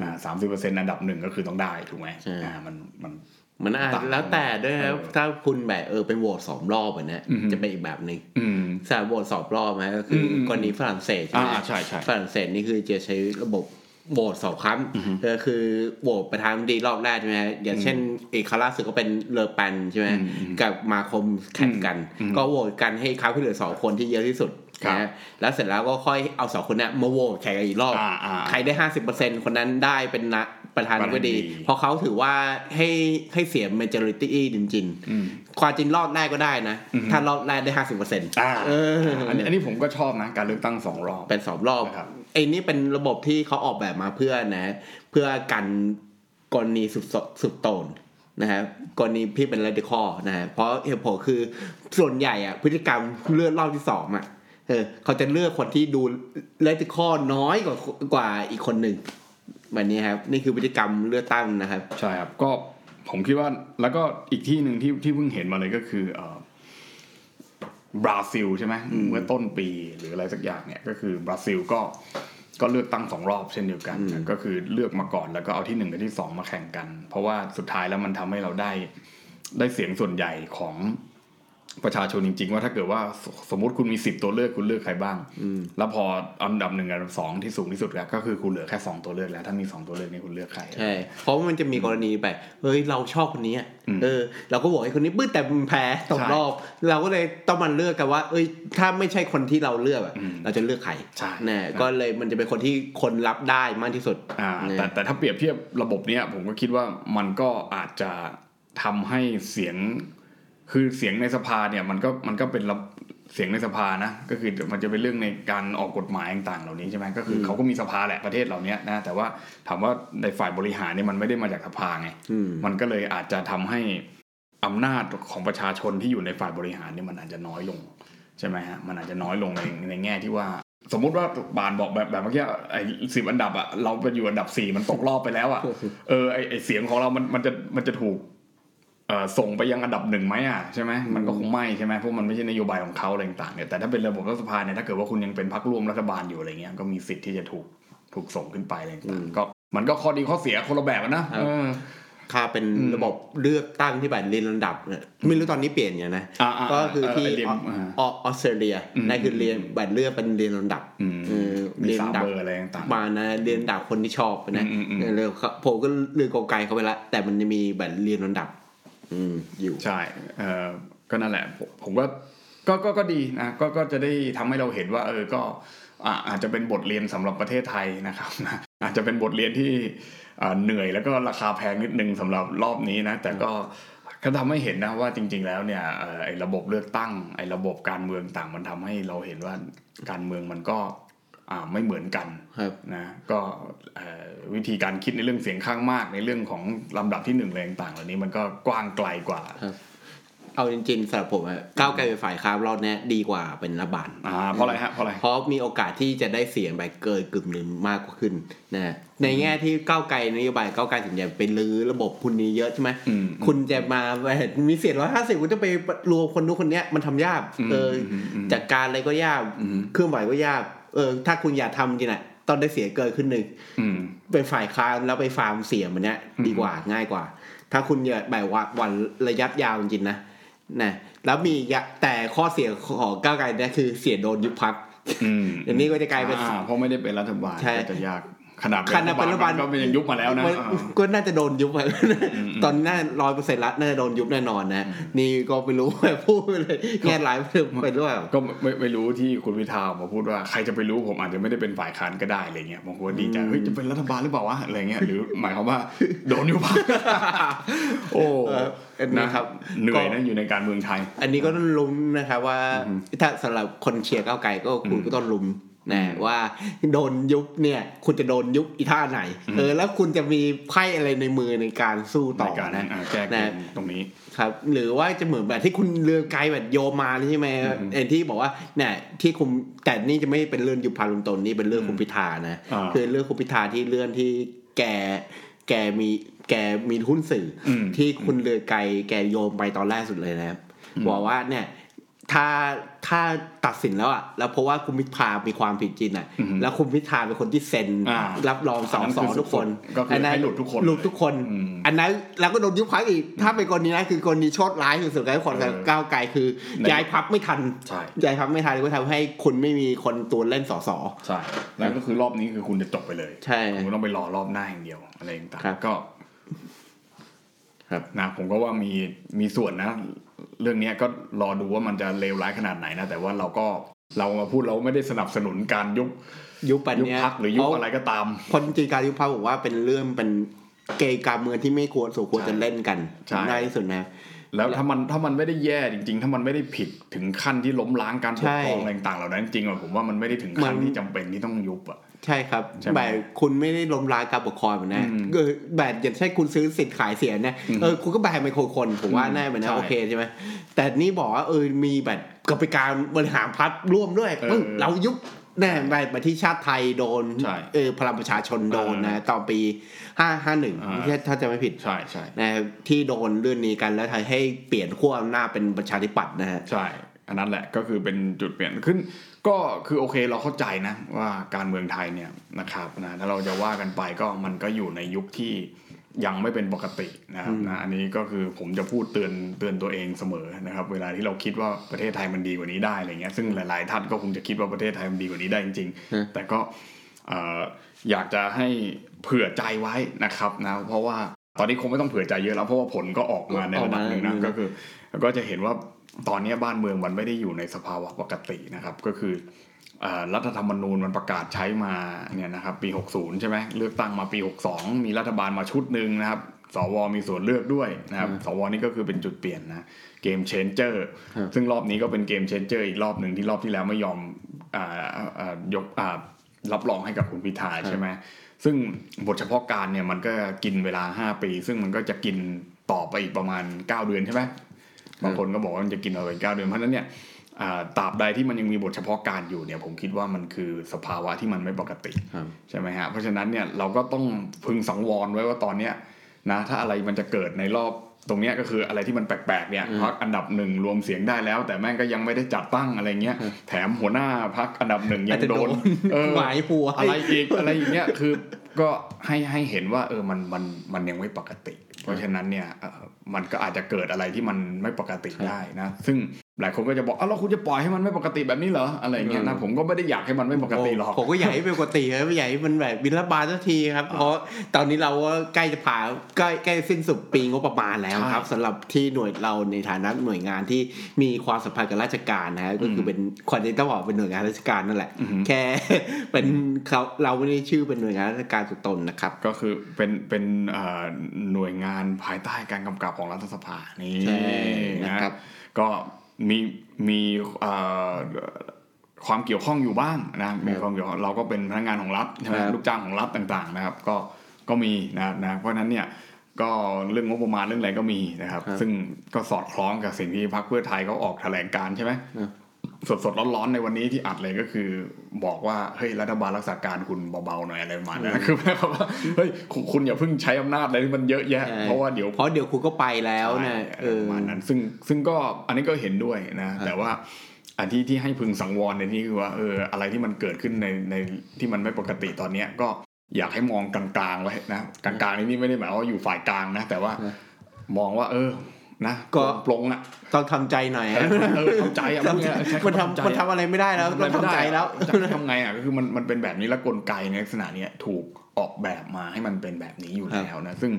อ่าสามสิบเปอร์เซ็นต์อันดับหนึ่งก็คือต้องได้ถูกไหมอ่ามันมันมันอาจต่างกันแล้วแต่ด้วยครับเออถ้าคุณแบบเออเป็นโหวตสองรอบแบบเนี้ยอือฮึจะเป็นอีกแบบหนึ่งอืมสามโหวตสองรอบไหมก็คืออมกรณีฝรั่งเศสใช่ไหมอ่าใช่ใช่ฝรั่งเศสนี่คือจะใช้ระบบโหวตสองครั้งก็คือโหวตประธานาธิบดีรอบแรกใช่ไหมอย่างเช่นเอกคาราสึกก็เป็นเลอแปนใช่ไหมอืมอืมกับมาคมแข่งกันอืมก็โหวตกันให้เขาที่เหลือสองคนที่เยอะที่สุดครับ นะแล้วเสร็จแล้วก็ค่อยเอาสองคนเนี้ยมาโหวตแข่งกันอีกรอบอ่าอ่าใครได้ห้าสิบเปอร์เซ็นคนนั้นได้เป็นนะประธานาธิบดีประธานาธิบดีเพราะเขาถือว่าให้ให้เสีย majority จริงอืมๆความจริงรอบแรกก็ได้นะอืมถ้ารอบแรกได้ห้าสิบเปอร์เซ็นต์อ่าเอออันนี้อันนี้ผมก็ชอบนะ การเลือกตั้งสองรอบเป็นสองรอบนะครับไอ้นี่เป็นระบบที่เขาออกแบบมาเพื่อนะ เพื่อกันกรณีสุดสุดโต่งนะครับกรณีพี่เป็น radical นะฮะเพราะเหตุผลคือส่วนใหญ่อะพฤติกรรมเลือกรอบที่สองอะเออเขาจะเลือกคนที่ดู radical น้อยกว่ากว่าอีกคนหนึ่งแบบนี้ครับ นี่คือพฤติกรรมเลือกตั้งนะครับ ใช่ครับก็ผมคิดว่าแล้วก็อีกที่หนึ่งที่ที่เพิ่งเห็นมาเลยก็คือเอ่อบราซิลใช่ไหมเมื่อต้นปีหรืออะไรสักอย่างเนี่ยก็คือบราซิลก็ก็เลือกตั้งสองรอบเช่นเดียวกันนะก็คือเลือกมาก่อนแล้วก็เอาที่หนึ่งกับที่สองมาแข่งกัน เพราะว่าสุดท้ายแล้วมันทำให้เราได้ได้เสียงส่วนใหญ่ของ ประชาชนจริง ๆ ว่าถ้าเกิดว่าสสมมติคุณมีสิบตัวเลือกคุณเลือกใครบ้างอืมแล้วพออันดับหนึ่งอันดับสองที่สูงที่สุดแล้วก็คือคุณเหลือแค่สองตัวเลือกแล้วถ้ามีสองตัวเลือกนี่คุณเลือกใครใช่เพราะว่ามันจะมีกรณีแบบเฮ้ยเราชอบคนนี้อะอืมเออ เราก็บอกไอ้คนนี้ปื้ดแต่มันแพ้ตกใช่รอบ เราก็เลยต้องมาเลือกกันว่า เอ้ย ถ้าไม่ใช่คนที่เราเลือกอะอืมเราจะเลือกใครใช่นะก็เลยมันจะเป็นคนที่คนรับได้มากที่สุดอ่าเนี่ยแต่แต่ถ้าเปรียบเทียบระบบเนี้ยผมก็คิดว่ามันก็อาจจะทำให้เสียง คือเสียงในสภาเนี่ยมันก็มันก็เป็นระเสียงในสภานะก็คือมันจะเป็นเรื่องในการออกกฎหมายต่างๆ เหล่านี้ใช่ไหมก็คือเขาก็มีสภาแหละประเทศเหล่านี้นะแต่ว่าถามว่าในฝ่ายบริหารเนี่ยมันไม่ได้มาจากสภาไงอืมมันก็เลยอาจจะทำให้อำนาจของประชาชนที่อยู่ในฝ่ายบริหารเนี่ยมันอาจจะน้อยลงใช่ไหมฮะมันอาจจะน้อยลงในในแง่ที่ว่า สมมุติว่าบานบอกแบบแบบเมื่อกี้ไอ้สิบอันดับอะเราไปอยู่อันดับสี่มันตกรอบไปแล้วอะเออไอไอเสียงของเรามันมันจะมันจะถูกเอ่อ ส่งไปยังอันดับหนึ่งไหมอะใช่ไหมมันก็คงไม่ใช่ไหมเพราะมันไม่ใช่นโยบายของเขาอะไรต่างๆเนี่ยแต่ถ้าเป็นระบบรัฐสภาเนี่ยถ้าเกิดว่าคุณยังเป็นพรรคร่วมรัฐบาลอยู่อะไรเงี้ยก็มีสิทธิ์ที่จะถูกถูกส่งขึ้นไปอะไรอืต่างมๆก็มันก็ข้อดีข้อเสียคนละแบบอะนะเออถ้าเป็นอืมระบบเลือกตั้งที่แบบเรียนลำดับเนี่ยไม่รู้ตอนนี้เปลี่ยนอย่างนะอ่าๆๆก็คือที่เออเรียนออ่าอออสเตรเลียอืมนั่นคือเรียนแบบเลือกเป็นเรียนลำดับอืมเออมีเรียนสามลำดับเบอร์อะไรต่างๆมานะเรียนลำดับคนที่ชอบนะอืมอืมอืมเร็วครับผมก็เลือกกอไก่เขาไปละแต่มันจะมีแบบเรียนลำดับ อยู่ใช่เออก็นั่นแหละผมผมก็ก็ก็ก็ดีนะก็ก็จะได้ทำให้เราเห็นว่า เออก็อ่าจจะเป็นบทเรียนสำหรับประเทศไทยนะครับนะอาจจะเป็นบทเรียนที่เหนื่อยแล้วก็ราคาแพงนิดนึงสำหรับรอบนี้นะแต่ก็ก็ทำให้เห็นนะว่าจริง ๆ แล้วเนี่ยไอ้ระบบเลือกตั้งไอ้ระบบการเมืองต่างมันทำให้เราเห็นว่าการเมืองมันก็ ไม่เหมือนกันครับนะก็เอ่อวิธีการคิดในเรื่องเสียงข้างมากในเรื่องของลำดับที่หนึ่งอะไรต่างๆเหล่านี้มันก็กว้างไกลกว่าเอาจริงๆสำหรับผมอะก้าวไกลเป็นฝ่ายค้านรอบเนี้ยดีกว่าเป็นรัฐบาลอ่าเพราะอะไรฮะเพราะอะไรเพราะมีโอกาสที่จะได้เสียงแบบเกินกึ่งหนึ่งมากกว่าขึ้นนะในแง่ที่ก้าวไกลนโยบายก้าวไกลถึงจะเป็นรื้อระบบคุณนี้เยอะใช่ไหมอืมคุณจะมาแบบมีเสียงร้อยห้าสิบคุณจะไปรวมคนนู้นคนเนี้ยมันทำยากอืมเอออมอืมจัดการอะไรก็ยากอืมเครื่องไหวก็ยาก เออถ้าคุณอยากทำจริงอะต้องได้เสียงเกินขึ้นหนึ่งอืมเป็นฝ่ายค้านแล้วไปฟาร์มเสียงมันเนี้ยอืมดีกว่าง่ายกว่า ถ้าคุณอยากแบบว่าวันระยะยาวจริงๆนะนะแล้วมียะแต่ข้อเสียของก้าวไกลเนี่ยคือเสียงโดนยุบพักอืมอย่างนี้ก็จะกลายเป็นอ่เพราะไม่ได้เป็นรัฐบาลใช่ก็จะยาก ขนาดขนาดเป็นรัฐบาลก็เป็นยังยุบมาแล้วนะมันอ่าก็น่าจะโดนยุบไปอืมตอนน่าร้อยเปอร์เซ็นต์ละน่าจะโดนยุบแน่นอนนะ นี่ก็ไม่รู้พูดไปเลยแง่ร้ายไปด้วยก็ไม่ไม่รู้ที่คุณพิธาออกมาพูดว่าใครจะไปรู้ผมอาจจะไม่ได้เป็นฝ่ายค้านก็ได้อะไรเงี้ยบางคนดีใจเฮ้ยจะเป็นรัฐบาลหรือเปล่าวะอะไรเงี้ยหรือหมายความว่าโดนยุบพักโอ้เอออันนี้นะครับเหนื่อยนะอยู่ในการเมืองไทย อันนี้ก็ต้องลุ้นนะครับว่าอืมถ้าสำหรับคนเชียร์ก้าวไกลก็คุณอืมก็ต้องลุ้น นะว่าโดนยุบเนี่ย คุณจะโดนยุบอีท่าไหน เออ แล้วคุณจะมีไพ่อะไรในมือในการสู้ต่ในอการนะอ่าแก้เกนะมตรงนี้ครับ หรือว่าจะเหมือนแบบที่คุณเรือไกลแบบโยมมาใช่ไหมอืมเอ็นที่บอกว่าเนี่ยที่คุมแต่นี่จะไม่เป็นเรื่องยุบพาลุงตนนี่เป็นเรื่องคุณพิธานะอ่าคือเรื่องคุณพิธาที่เรื่องที่แกแกมีแกมีหุ้นสื่ออมที่คุณเรือไกลแกโยมไปตอนแรกสุดเลยนะครับบอกว่าเนี่ย ถ้าถ้าตัดสินแล้วอะแล้วเพราะว่าคุณพิธามีความผิดจริงอะอือฮึแล้วคุณพิธาเป็นคนที่เซ็นอ่ารับรองสอัอนนั้นสอคือทุกคนก็คือให้หลุดทุกคนหลุดทุกคนอืมอันนั้นแล้วก็โดนยุบพักอีก ถ้าเป็นกรณีนั้นคือกรณีโชดร้ายสุดๆกับคนเออก้าวไกลคือในย้ายพักไม่ทันใช่ย้ายพักไม่ทันก็ทำให้คุณไม่มีคนตัวเล่นสอสอใช่แล้วก็คือรอบนี้คือคุณจะจบไปเลยใช่คุณต้องไปรอรอบหน้าอย่างเดียวอะไรต่างครับๆก็ครับนะผมก็ว่ามีมีส่วนนะ เรื่องเนี้ยก็รอดูว่ามันจะเลวร้ายขนาดไหนนะ แต่ว่าเราก็เรามาพูดเราไม่ได้สนับสนุนการยุบยุบปันยุบเนี้ยพักหรือยุบเพาอะไรก็ตามเพราะจริงๆการยุบพักผมว่าเป็นเรื่องเป็นเกมการเมืองที่ไม่ควรสมควรใช่จะเล่นกันใช่ง่ายที่สุดนะแล้วถ้ามันถ้ามันไม่ได้แย่จริง ๆ ถ้ามันไม่ได้ผิดถึงขั้นที่ล้มล้างการปกครองใช่อะไรต่างๆเหล่านั้นจริงๆอะผมว่ามันไม่ได้ถึงขั้นมันที่จำเป็นที่ต้องยุบอะ ใช่ครับใช่ไหมแบบคุณไม่ได้ล้มล้างการปกครองเหมือนนะอืมเออแบบอย่างเช่นคุณซื้อสิทธิ์ขายเสียงนะอืมเออคุณก็แบนเป็นคนๆผมว่าอืมแน่เหมือนนะใช่โอเคใช่ไหมแต่นี่บอกว่าเออมีแบบกรรมการบริหารพักร่วมด้วยเออปึ้งเรายุบแน่แบบแบบที่ชาติไทยโดนใช่เออพลังประชาชนโดนเออนะตอนปีห้าห้าหนึ่งอ่าถ้าจะไม่ผิดใช่ใช่นะที่โดนเรื่องนี้กันแล้วทำให้เปลี่ยนขั้วอำนาจเป็นประชาธิปัตย์นะฮะใช่ อันนั้นแหละก็คือเป็นจุดเปลี่ยนขึ้น ก็คือโอเคเราเข้าใจนะว่าการเมืองไทยเนี่ยนะครับนะถ้าเราจะว่ากันไปก็มันก็อยู่ในยุคที่ยังไม่เป็นปกตินะครับนะอันนี้ก็คือผมจะพูดเตือนเตือนตัวเองเสมอนะครับ เวลาที่เราคิดว่าประเทศไทยมันดีกว่านี้ได้อะไรเงี้ยซึ่งหลายๆท่านก็คงจะคิดว่าประเทศไทยมันดีกว่านี้ได้จริงฮะๆแต่ก็เอ่ออยากจะให้เผื่อใจไว้นะครับนะเพราะว่าตอนนี้คงไม่ต้องเผื่อใจเยอะแล้วเพราะว่าผลก็ออกมาในระดับหนึ่งนะก็คือก็จะเห็นว่า ตอนนี้บ้านเมืองมันไม่ได้อยู่ในสภาวะปกตินะครับ ก็คือเอ่อรัฐธรรมนูญมันประกาศใช้มาเนี่ยนะครับปี 60 ใช่ไหมเลือกตั้งมาปี 62 มีรัฐบาลมาชุดหนึ่งนะครับสวมีส่วนเลือกด้วยนะครับสวนี่ก็คือเป็นจุดเปลี่ยนนะเกมเชนเจอร์ครับซึ่งรอบนี้ก็เป็นเกมเชนเจอร์อีกรอบหนึ่งที่รอบที่แล้วไม่ยอมอ่าอ่ายกอ่ารับรองให้กับคุณพิธาใช่ไหมซึ่งบทเฉพาะการเนี่ยมันก็กินเวลา 5 ปี ซึ่งมันก็จะกินต่อไปอีกประมาณ 9 เดือนใช่ไหม บางคนก็บอกว่ามันจะกินเอาไปเก้าเดือนเพราะฉะนั้นเนี่ยอ่าตราบใดที่มันยังมีบทเฉพาะการอยู่เนี่ยผมคิดว่ามันคือสภาวะที่มันไม่ปกติครับใช่ไหมฮะเพราะฉะนั้นเนี่ยเราก็ต้องพึงสังวรไว้ว่าตอนเนี้ยนะถ้าอะไรมันจะเกิดในรอบตรงเนี้ยก็คืออะไรที่มันแปลกๆเนี่ยอืมพักอันดับหนึ่งรวมเสียงได้แล้ว แต่แม่งก็ยังไม่ได้จัดตั้งอะไรเงี้ยแถมหัวหน้าพักอันดับหนึ่งยัอาจงจะโดโดนนเออหมายหัวอะไรอีกอะไรอย่างเงี้ยคือก็ให้ให้เห็นว่าเออมันมันมันยังไม่ปกติ เพราะฉะนั้นเนี่ยเออมันก็อาจจะเกิดอะไรที่มันไม่ปกติได้นะ ซึ่ง หลายคนก็จะบอกอ้าวแล้วคุณจะปล่อยให้มันไม่ปกติแบบนี้เหรออะไรอย่างเงี้ยนะผมก็ไม่ได้อยากให้มันไม่ปกติหรอกผมก็อยากให้เป็นปกติครับไม่อยากให้มันแบบบินรัฐบาลสักทีครับ เพราะตอนนี้เราก็ใกล้จะผ่านใกล้ใกล้สิ้นสุดปีงบประมาณแล้วครับสำหรับที่หน่วยเราในฐานะหน่วยงานที่มีความสัมพันธ์กับราชการนะฮะก็คือเป็นคนที่ต้องบอกเป็นหน่วยงานราชการนั่นแหละอือฮึแค่เป็นเขาเราไม่ได้ชื่อเป็นหน่วยงานราชการสุดตนนะครับ ก็คือเป็นเป็นเอ่อหน่วยงานภายใต้การกำกับของรัฐสภานี่ใช่นะนะครับ ก็ มีมีเอ่อความเกี่ยวข้องอยู่บ้างนะมีความเกี่ยวข้องเราก็เป็นพนักงานของรัฐใช่ไหมครับลูกจ้างของรัฐต่างๆนะครับ ก็ก็มีนะครับนะเพราะฉะนั้นเนี่ยก็เรื่องงบประมาณเรื่องอะไรก็มีนะครับครับซึ่งก็สอดคล้องกับสิ่งที่พรรคเพื่อไทยเขาออกแถลงการณ์ใช่ไหมครับ สดสดๆร้อนๆในวันนี้ที่อัดเลยก็คือ บอกว่าเฮ้ยรัฐบาลรักษาการคุณเบาๆหน่อยอะไรประมาณนั้นคือหมายความว่าเฮ้ยคุณคุณอย่าเพิ่งใช้อำนาจอะไรที่มันเยอะแยะใช่เพราะว่าเดี๋ยวเพราะเดี๋ยวคุณก็ไปแล้วนะใช่เออประมาณนั้น ซึ่งซึ่งก็อันนี้ก็เห็นด้วยนะ แต่ว่าอันที่ที่ให้พึงสังวรในนี้คือว่าเอออะไรที่มันเกิดขึ้นในในที่มันไม่ปกติตอนเนี้ยก็อยากให้มองกลางๆไว้นะกลางๆในนี้ไม่ได้หมายว่าอยู่ฝ่ายกลางนะแต่ว่านะมองว่า เออ นะก็ปลงๆอะต้องทำใจหน่อยฮะเออทำใจอะทำใจใช้มันคำว่าทำมันทำอะไรไม่ได้แล้วต้องทำใจแล้วจะทำไงอะก็คือมันมันเป็นแบบนี้แล้วกลไกในลักษณะเนี้ยถูกออกแบบมาให้มันเป็นแบบนี้อยู่แล้วนะซึ่ง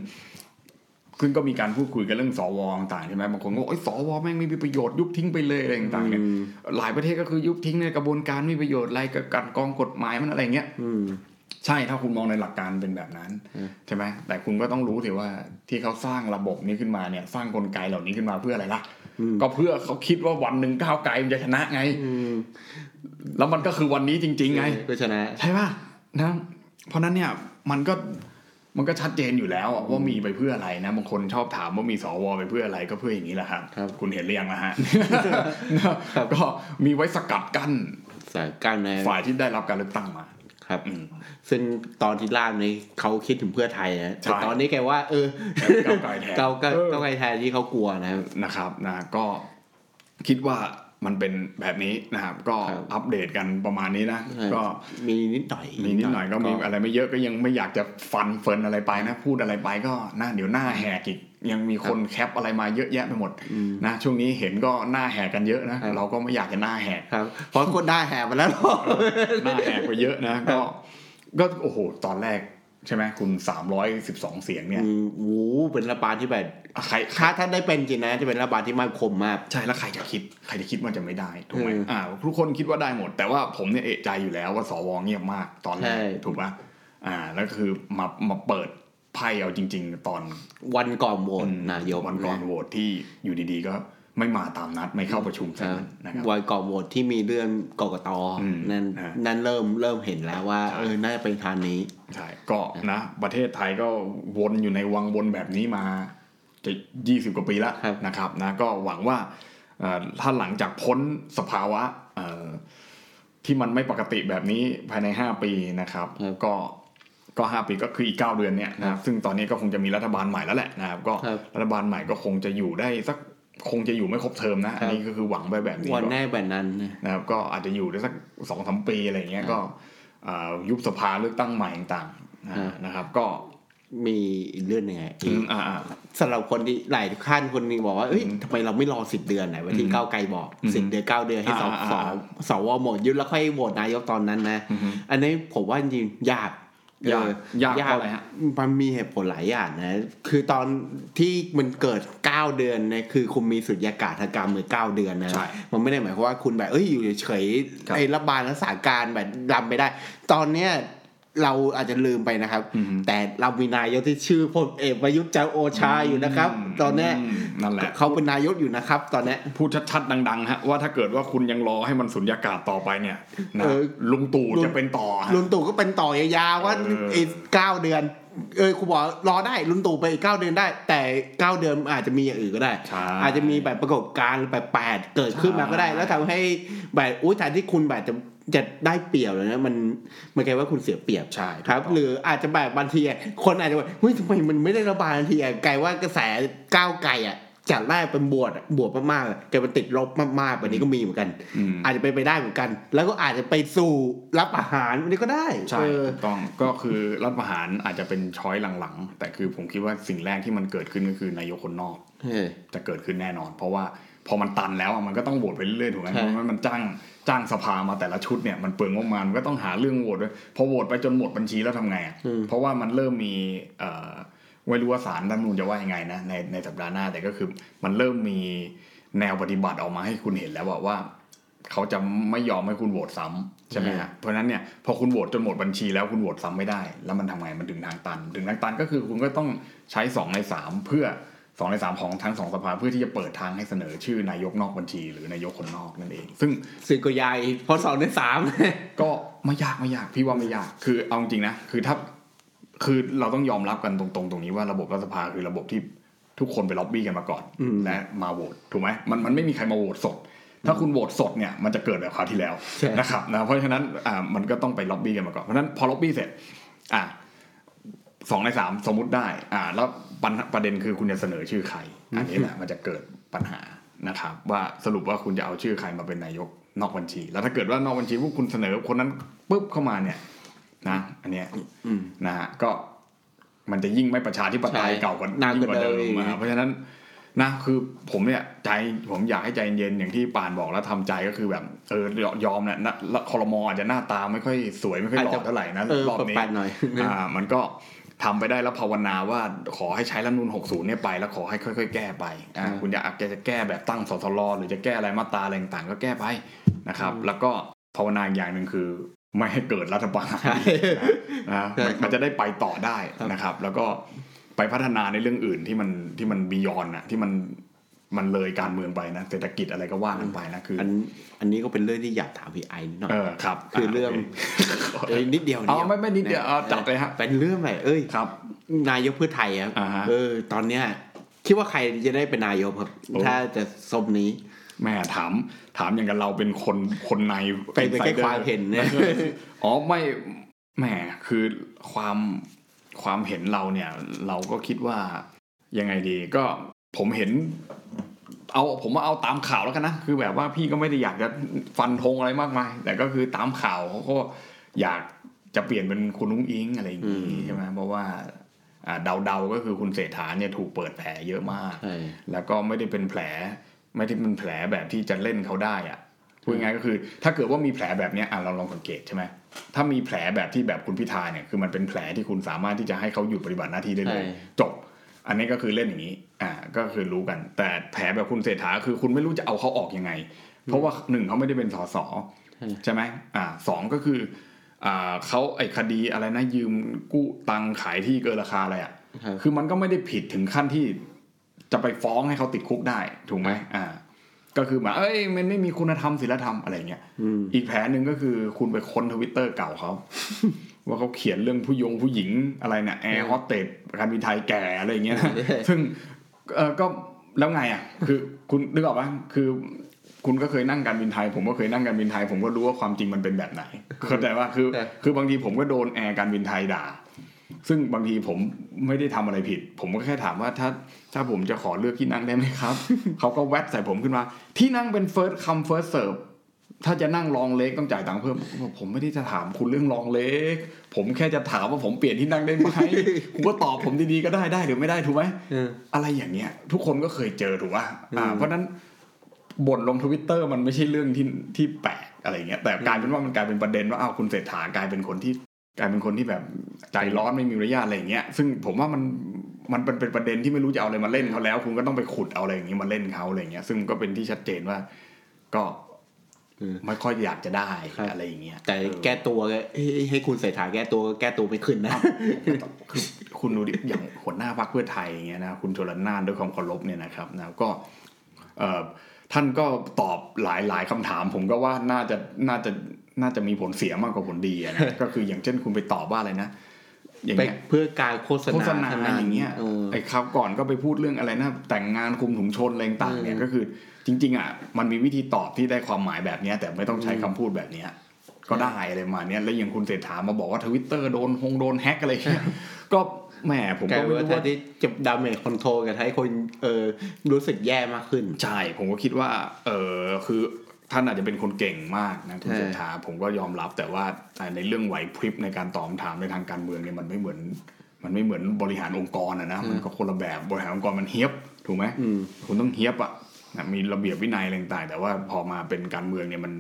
ซึ่งก็มีการพูดคุยกันเรื่องสวต่างๆใช่ไหมบางคนก็บอกไอ้ยสวแม่งไม่มีประโยชน์ยุบทิ้งไปเลยอะไรต่างๆเนี่ยอืมหลายประเทศก็คือยุบทิ้งในกระบวนการไม่มีประโยชน์อะไรกับการกองกฎหมายมันอะไรเงี้ยอืม ใช่ถ้าคุณมองในหลักการเป็นแบบนั้นอืมใช่ไหมแต่คุณก็ต้องรู้ถือว่าที่เขาสร้างระบบนี้ขึ้นมาเนี่ย สร้างกลไกเหล่านี้ขึ้นมาเพื่ออะไรล่ะอืมก็เพื่อเขาคิดว่าวันหนึ่งก้าวไกลมันจะชนะไงอืมแล้วมันก็คือวันนี้จริง ๆ ไงก็ชนะ ใช่ป่ะนะ เพราะนั้นเนี่ยมันก็มันก็ชัดเจนอยู่แล้วอะว่ามีไปเพื่ออะไรนะบางคนชอบถามว่ามีสวไปเพื่ออะไรก็เพื่ออย่างนี้แหละครับครับคุณเห็นหรือยังนะฮะก็มีไว้สกัดกั้นสายการในฝ่ายที่ได้รับการเลือกตั้งมา ครับอืมซึ่งตอนที่ล่ามนี้เขาคิดถึงเพื่อไทยนะใช่แต่ตอนนี้แกว่า เออก้าวไกลแทนเก้าเก้าเออเก้าไกลแทนที่เขากลัวนะครับนะครับนะก็คิดว่า มันเป็นแบบนี้นะครับ ก็ครับอัปเดตกันประมาณนี้นะ ก็มีนิดหน่อยมีนิดหน่อยก็มีอะไรไม่เยอะก็ยังไม่อยากจะฟันเฟินอะไรไปนะ พูดอะไรไปก็น่าเดี๋ยวหน้าแหกอีกยังมีคนแคปอะไรมาเยอะแยะไปหมดอืมนะช่วงนี้เห็นก็หน้าแหกกันเยอะนะครับเราก็ไม่อยากจะหน้าแหกครับเพราะคนได้แหบมาแล้วหน้าแหกไปเยอะนะ ก็ก็โอ้โหตอนแรก ใช่ไหมคุณสามร้อยสิบสองเสียงเนี่ยอืมโอ้โหเป็นรัฐบาลที่แบบใครถ้าท่านได้เป็นจริงนะจะเป็นรัฐบาลที่มั่นคงมาก ใช่แล้วใครจะคิดใครจะคิดว่าจะไม่ได้ถูกไหมอืมอ่าทุกคนคิดว่าได้หมด แต่ว่าผมเนี่ยเอะใจอยู่แล้วว่าสวเงียบมากตอนแรใช่กถูกปะอ่าแล้วคือมามาเปิดไพ่เอาจริง ๆ ตอนวันก่อนโหวตนายกวันก่อนโหวตที่อยู่ดีๆก็ ไม่มาตามนัดไม่เข้าประชุมคซะรับงั้นนะครับวันก่อนโหวตที่มีเรื่องกกตอืมนั่นฮะนั่นเริ่มเริ่มเห็นแล้วว่าเออน่าจะเป็นทางนี้ใช่ก็นะ ประเทศไทยก็วนอยู่ในวังวนแบบนี้มาจะยี่สิบกว่าปีแล้วครับนะครับนะก็หวังว่าเอ่อถ้าหลังจากพ้นสภาวะเอ่อที่มันไม่ปกติแบบนี้ภายในห้าปีนะครับครับก็ก็ห้าปีก็คืออีกเก้าเดือนเนี่ยนะครับซึ่งตอนนี้ก็คงจะมีรัฐบาลใหม่แล้วแหละนะครับ ก็ครับรัฐบาลใหม่ก็คงจะอยู่ได้สัก คงจะอยู่ไม่ครบเทอมนะครัอันบนี้ก็คือหวังไปแบบนี้วันก่อนแน่แบบนั้นนะนะครับ ก็อาจจะอยู่ได้สักสองสามปีอะไรเงี้ยครับก็เอ่อยุบสภาเลือกตั้งใหม่ต่างๆนะครับนะครับก็มีอีกเรื่องหนึงไงอืมอ่าอ่าสำหรับคนที่หลายท่านคนหนึงบอกว่าเอ้ยทำไมเราไม่รอสิบเดือนไหนวันที่อืมก้าวไกลบอกอืมสิบเดือนเก้าเดือนให้สอ่าสอ่าสวหมดยุบแล้วค่อยโหวตนายกตอนนั้นนะอือฮึอันนี้ผมว่าจริงๆยาก ยากเออยากเพราะอะไรฮะมันมีเหตุผลหลายอย่างนะ คือตอนที่มันเกิดเก้าเดือนเนี่ยคือคุณมีสุญญากาศทางการเมืองเก้าเดือนนะใช่มันไม่ได้หมายความว่าคุณแบบเอ้ยอยู่เฉยครับๆไอ้รัฐบาลรักษาการแบบรำไปได้ ตอนเนี้ย เราอาจจะลืมไปนะครับอือฮึแต่เรามีนายกที่ชื่อพลเอกประยุทธ์จันทร์โอชาอยู่นะครับมตอนเนี้ยมนั่นแหละเขาเป็นนายกอยู่นะครับ ตอนเนี้ยพูดชัดๆดังๆฮะว่าถ้าเกิดว่าคุณยังรอให้มันสุญญากาศต่อไปเนี่ยนะเออลุงตู่ลุงจะเป็นต่อฮะลุนตู่ก็เป็นต่อยาวๆว่าเออไอ้เก้าเดือน เออคุณบอกรอได้ลุนตู่ไปอีกเก้าเดือนได้ แต่เก้าเดือนอาจจะมีอย่างอื่นก็ได้ใช่อาจจะมีแบบปรากฏการณ์แบบแปดเกิดขึ้นมาก็ได้ใช่แล้วทำให้แบบอุ้ยแทนที่คุณแบบจะ จะได้เปรียบเลยนะมันมันกลายว่าคุณเสียเปรียบใช่ครับ หรืออาจจะแบบบางทีอะคนอาจจะว่าเฮ้ยทำไมมันไม่ได้ระบายบางทีอะกลายว่ากระแสก้าวไกลอะจากแรกเป็นบวชอะบวชมากๆอะกลายเป็นติดลบมากๆแบบนี้ก็มีเหมือนกันอืมอาจจะไปนไปได้เหมือนกัน แล้วก็อาจจะไปสู่รับอาหารอันนี้ก็ได้ใช่เออถูกต้องก็คือรัฐประหารอาจจะเป็นช้อยหลังๆ แต่คือผมคิดว่าสิ่งแรกที่มันเกิดขึ้นก็คือนายกคนนอกเออจะเกิดขึ้นแน่นอน เพราะว่าพอมันตันแล้วอะมันก็ต้องโหวตไปเรื่อยๆถูกไหมใช่เพราะว่ามันจ้าง จ้างสภามาแต่ละชุดเนี่ยมันเปลืองงบประมาณมันก็ต้องหาเรื่องโหวตด้วยพอโหวตไปจนหมดบัญชีแล้วทำไงอะเพราะว่ามันเริ่มมีเอ่อไม่รู้ว่าสารรัฐธรรมนูญจะว่ายังไงนะในในสัปดาห์หน้าแต่ก็คือมันเริ่มมีแนวปฏิบัติออกมาให้คุณเห็นแล้วอะว่าเขาจะไม่ยอมให้คุณโหวตซ้ำใช่ไหมฮะเพราะฉะนั้นเนี่ยพอคุณโหวตจนหมดบัญชีแล้วคุณโหวตซ้ำไม่ได้ แล้วมันทำไงมันถึงทางตัน ถึงทางตันก็คือคุณก็ต้องใช้สองในสามเพื่อ สองในสามของทั้งสองสภาเพื่อที่จะเปิดทางให้เสนอชื่อนายกนอกบัญชี หรือนายกคนนอกนั่นเอง ซึ่งซึ่งก็ยายเพอสองในสามก็ไม่ยากไม่ยากพี่ว่าไม่ยากคือเอาจริงๆนะคือถ้าคือเราต้องยอมรับกันตรงๆ ตรงนี้ว่าระบบรัฐสภาคือระบบที่ทุกคนไปล็อบบี้กันมาก่อนอืมและมาโหวตถูกไหมมันมันไม่มีใครมาโหวตสด ถ้าคุณโหวตสดเนี่ยมันจะเกิดแบบคราวที่แล้วใช่นะครับนะเพราะฉะนั้นอ่ามันก็ต้องไปล็อบบี้กันมาก่อนเพราะฉะนั้นพอล็อบบี้เสร็จอ่าสองในสามสมมุติได้อ่าแล้ว ปัญหาประเด็นคือคุณจะเสนอชื่อใคร อันนี้แหละมันจะเกิดปัญหานะครับ ว่าสรุปว่าคุณจะเอาชื่อใครมาเป็นนายกนอกบัญชี แล้วถ้าเกิดว่านอกบัญชีพวกคุณเสนอคนนั้นปุ๊บเข้ามาเนี่ย นะ อันเนี้ยอืมนะฮะก็มันจะยิ่งไม่ประชาธิปไตยใช่เก่ากว่าหนักยิ่งกว่าเดิกว่าเดิมมอีกอะเพราะฉะนั้นนะคือผมเนี่ยใจผมอยากให้ใจเย็นอย่างที่ป่านบอกแล้วทำใจก็คือแบบเออยอมเนี่ยนะคอรมออาจจะหน้าตาไม่ค่อยสวยไม่ค่อยหล่อเท่าไหร่นะเออรอบนี้แปลกๆหน่อยอ่ามันก็ ทำไปได้แล้วภาวนาว่าขอให้ใช้รัฐธรรมนูล60 เนี่ยไป แล้วขอให้ค่อย ๆ แก้ไปอ่าอืมคุณอยากจะแก้แบบตั้งสสรหรือจะแก้อะไรมาตราอะไรต่างๆก็แก้ไปนะครับ แล้วก็ภาวนาอีกอย่างหนึ่งคือ ไม่ให้เกิดรัฐประหารใช่นะใช่มันครับมันจะได้ไปต่อได้ครับนะครับ แล้วก็ไปพัฒนาในเรื่องอื่นที่มันที่มันบียอนนะที่มัน มันเลยการเมืองไปนะเศรษฐกิจอะไรก็ว่ากันไปนะคืออันอันนี้ก็เป็นเรื่องที่อยากถามพี่ไอ้นิดหน่อยเออครับ คือเรื่องเอ้ยนิดเดียวเอาไม่ไม่นิดเดียวเอาจัดเลยฮะเป็นเรื่องแบบเอ้ยครับ นายกเพื่อไทยครับอ่าฮะเออ ตอนเนี้ยคิดว่าใครจะได้เป็นนายกครับโอ้ถ้าจะสมนี้แม่ถามถามอย่างกับเราเป็นคนคนในไปไปแค่ความเห็นเนี่ยอ๋อไม่แหมคือความความเห็นเราเนี่ย เราก็คิดว่ายังไงดีก็ ผมเห็น เอาผมว่าเอาตามข่าวแล้วกันนะคือแบบว่าพี่ก็ไม่ได้อยากจะฟันธงอะไรมากมาย แต่ก็คือตามข่าวเขาก็อยากจะเปลี่ยนเป็นคุณนุ้งอิงอะไรอย่างอืนี้มใช่ไหมเพราะว่าอ่าเดาๆก็คือคุณเศรษฐาเนี่ยถูกเปิดแผลเยอะมากใช่แล้วก็ไม่ได้เป็นแผล ไม่ได้เป็นแผลแบบที่จะเล่นเขาได้อะพูดง่ายๆก็คือ ถ้าเกิดว่ามีแผลแบบเนี้ยอะเราลองสังเกตใช่ไหมถ้ามีแผลแบบที่แบบคุณพิธาเนี่ยคือมันเป็นแผลที่คุณสามารถที่จะให้เขาหยุดปฏิบัติหน้าที่ได้เลย จบ อันนี้ก็คือเล่นอย่างนี้ อ่า ก็คือรู้กัน แต่แผลแบบคุณเศรษฐาคือคุณไม่รู้จะเอาเขาออกยังไง เพราะว่าหนึ่งเขาไม่ได้เป็นสสใช่ไหมอ่าสองก็คืออ่าเขาไอ้คดีอะไรนะยืมกู้ตังค์ขายที่เกินราคาอะไรอะครับคือมันก็ไม่ได้ผิดถึงขั้นที่จะไปฟ้องให้เขาติดคุกได้ถูกไหมอ่า ก็คือแบบเอ้ยมันไม่มีคุณธรรมศีลธรรมอะไรเงี้ยอืมอีกแผลหนึ่งก็คือคุณไปค้นทวิตเตอร์เก่าเขา ว่าเขาเขียนเรื่องผู้ยงผู้หญิงอะไรเนี่ยแอร์โฮสเตสการบินไทยแก่อะไรอย่างเงี้ยนะซึ่งเออก็แล้วไงอะ คือคุณนึกออกปะคือคุณก็เคยนั่งการบินไทย ผมก็เคยนั่งการบินไทย ผมก็รู้ว่าความจริงมันเป็นแบบไหนเข้าใจว่าคือแต่คือบางทีผมก็โดนแอร์การบินไทยด่า ซึ่งบางทีผมไม่ได้ทำอะไรผิด ผมก็แค่ถามว่าถ้าถ้าผมจะขอเลือกที่นั่งได้ไหมครับ เขาก็แวดใส่ผมขึ้นมา ที่นั่งเป็น first come first serve ถ้าจะนั่งลองเล็กต้องจ่ายตังค์เพิ่ม ผมไม่ได้จะถามคุณเรื่องลองเล็ก ผมแค่จะถามว่าผมเปลี่ยนที่นั่งได้ไหมคุณก็ตอบผมดีๆก็ได้ได้หรือไม่ได้ถูกไหมเอออะไรอย่างเงี้ย ทุกคนก็เคยเจอถูกป่ะอ่า เพราะฉะนั้นบ่นลงทวิตเตอร์มันไม่ใช่เรื่องที่ที่แปลกอะไรเงี้ย แต่กลายเป็นว่ามันกลายเป็นประเด็นว่าอ้าวคุณเศรษฐากลายเป็นคนที่กลายเป็นคนที่แบบใจร้อนไม่มีมารยาทอะไรอย่างเงี้ย ซึ่งผมว่ามันมันเป็นเป็นประเด็นที่ไม่รู้จะเอาอะไรมาเล่นเขาแล้ว คุณก็ต้องไปขุดเอาอะไรอย่างงี้มาเล่นเขาอะไรเงี้ย ซึ่งก็เป็นที่ชัดเจนว่า ก็อืม ไม่ค่อยอยากจะได้ครับอะไรอย่างเงี้ยแต่เออแก้ตัวก็ให้ให้คุณเศรษฐาแก้ตัวก็แก้ตัวไม่ขึ้นนะคือคุณดูดิอย่างหัวหน้าพรรคเพื่อไทยอย่างเงี้ยนะคุณชลนานด้วยความเคารพเนี่ยนะครับนะก็เอ่อท่านก็ตอบหลายหลายคำถาม ผมก็ว่าน่าจะน่าจะน่าจะมีผลเสียมากกว่าผลดีอะนะก็คืออย่างเช่นคุณไปตอบว่าอะไรนะ อย่างไปเงี้ยเพื่อการโฆษโฆณาษณาท่นั้นอย่างเงี้ยเออไอ้คราวก่อนก็ไปพูดเรื่องอะไรนะแต่งงานคุมถุงชนอะไรต่างๆเนี่ยอืมก็คือจริง ๆ อะ มันมีวิธีตอบที่ได้ความหมายแบบเนี้ยแต่ไม่ต้องใช้คำพูดแบบเนี้ยก็ได้อะไรประมาณเนี้ยแล้วอย่างคุณเศรษฐามาบอกว่าทวิตเตอร์โดนฮงโดนแฮ็กอะไรเงี้ยก็แหมผมกลาก็ยไม่เป็นว่ารู้แทนว่าที่จะ damage control กับให้คนเออรู้สึกแย่มากขึ้น ใช่ ผมก็คิดว่า เออคือ ท่านอาจจะเป็นคนเก่งมากนะคุณใช่เศรษฐาผมก็ยอมรับแต่ว่าแต่ในเรื่องไหวพริบในการตอบคำถามในทางการเมืองเนี่ยมันไม่เหมือน มันไม่เหมือนบริหารองค์กรอะนะมันก็คนละแบบบริหารองค์กรมันเฮี้ยบถูกไหมอืมคุณต้องเฮี้ยบอะนะมีระเบียบวินัยอะไรต่างๆแต่ว่าพอมาเป็นการเมืองเนี่ยมัน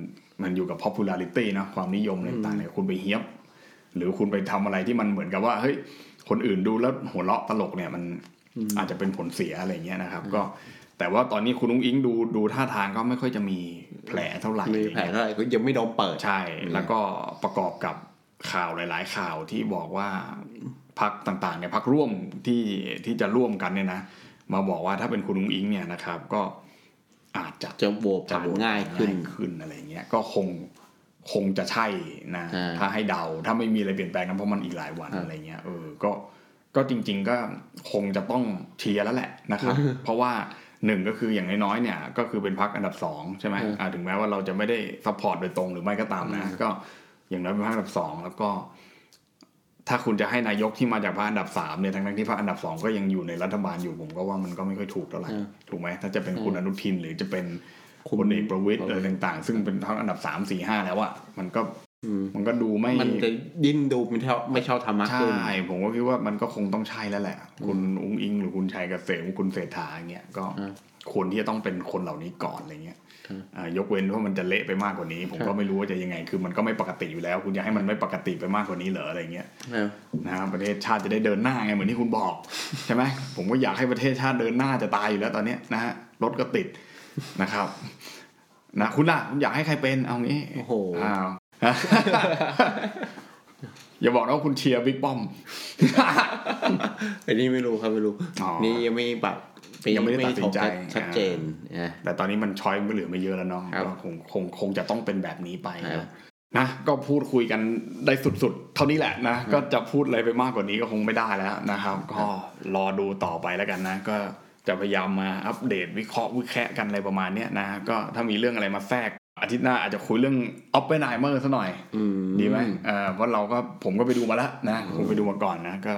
มันอยู่กับ popularity นะความนิยมอะไรต่างๆเนี่ยคุณไปเฮียบ หรือคุณไปทำอะไรที่มันเหมือนกับว่าเฮ้ยคนอื่นดูแล้วหัวเราะตลกเนี่ยมันอาจจะเป็นผลเสียอะไรเงี้ยนะครับ ก็ แต่ว่าตอนนี้คุณนุ้งอิงดูดูท่าทางก็ไม่ค่อยจะมีแผลเท่าไหร่มีแผลเท่าไหร่ก็ยังไม่โดนเปิดใช่ แล้วก็ประกอบกับข่าวหลาย ๆ ข่าวที่บอกว่าพักต่างๆเนี่ยพักร่วมที่ที่จะร่วมกันเนี่ยนะ มาบอกว่าถ้าเป็นคุณอุ๊งอิ๊งเนี่ยนะครับ ก็อาจจะจะโหวตผ่านง่ายขึ้นขึ้นอะไรเงี้ยก็คงคงจะใช่นะอ่าถ้าให้เดาถ้าไม่มีอะไรเปลี่ยนแปลงกันเพราะมันอีกหลายวันครับอะไรเงี้ยเออก็ก็จริง ๆ ก็คงจะต้องเชียร์แล้วแหละนะครับ เพราะว่า หนึ่งก็คืออย่างน้อยๆเนี่ย ก็คือเป็นพรรคอันดับสองใช่ไหมอ่าถึงแม้ว่าเราจะไม่ได้ support โดยตรงหรือไม่ก็ตามนะก็อย่างน้อยเป็นพรรคอันดับสองแล้วก็ ถ้าคุณจะให้นายกที่มาจากพรรคอันดับสามเนี่ยทั้งๆที่พรรคอันดับสองก็ยังอยู่ในรัฐบาลอยู่ผมก็ว่ามันก็ไม่ค่อยถูกเท่าไหร่อืมถูกไหมถ้าจะเป็นคุณอนุทินหรือจะเป็นคุณพลเอกประวิตยอะไรต่างๆ ซึ่งเป็นทั้งอันดับสามสี่ห้าแล้วอะมันก็อื มมันก็ดูไม่มันจะยิ่งดูไม่เท่าไม่ชอบธรรมะใช่ขึ้นผมก็คิดว่ามันก็คงต้องใช่แล้วแหละ คุณอุ้งอิงหรือคุณชัยเกษมคุณเศรษฐาอย่างเงี้ยก็อืมควรที่จะต้องเป็นคนเหล่านี้ก่อนอะไรเงี้ยอืมอ่ายกเว้นว่ามันจะเละไปมากกว่านี้ ผมก็ไม่รู้ว่าจะยังไง คือมันก็ไม่ปกติอยู่แล้ว คุณจะให้มันไม่ปกติไปมากกว่านี้เหรออะไรเงี้ยนะนะครับประเทศชาติจะได้เดินหน้าไงเหมือนที่คุณบอกใช่ไหมผมก็อยากให้ประเทศชาติเดินหน้าจะตายอยู่แล้วตอนเนี้ยนะฮะรถก็ติดนะครับนะคุณล่ะคุณอยากให้ใครเป็นเอางี้โอ้โห อ้าวอย่าบอกนะว่าคุณเชียร์บิ๊กป้อมอันนี้ไม่รู้ครับไม่รู้ อ๋อนี่ยังไม่แบบยังไม่ได้ตัดสินใจ ชัดเจนนะ แต่ตอนนี้มันช้อยมันก็เหลือไม่เยอะแล้วเนาะครับ ก็คงคงคงจะต้องเป็นแบบนี้ไปครับนะก็พูดคุยกันได้สุดๆ เท่านี้แหละนะ ก็จะพูดอะไรไปมากกว่านี้ก็คงไม่ได้แล้วนะครับ ก็รอดูต่อไปแล้วกันนะ ก็จะพยายามมาอัปเดตวิเคราะห์วิแคะกันอะไรประมาณเนี้ยนะ ก็ถ้ามีเรื่องอะไรมาแทรก อาทิตย์หน้าอาจจะคุยเรื่องออฟเปนไฮเมอร์ซะหน่อยอืมดีไหมเออเพราะเราก็ผมก็ไปดูมาแล้วนะผมไปดูมาก่อนนะก็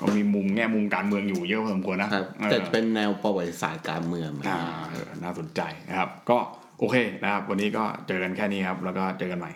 ก็มีมุมแง่มุมการเมืองอยู่เยอะพอสมควรนะครับเออแต่เป็นแนวประวัติศาสตร์การเมืองอ่าเออน่าสนใจนะครับ ก็โอเคนะครับ วันนี้ก็เจอกันแค่นี้ครับ แล้วก็เจอกันใหม่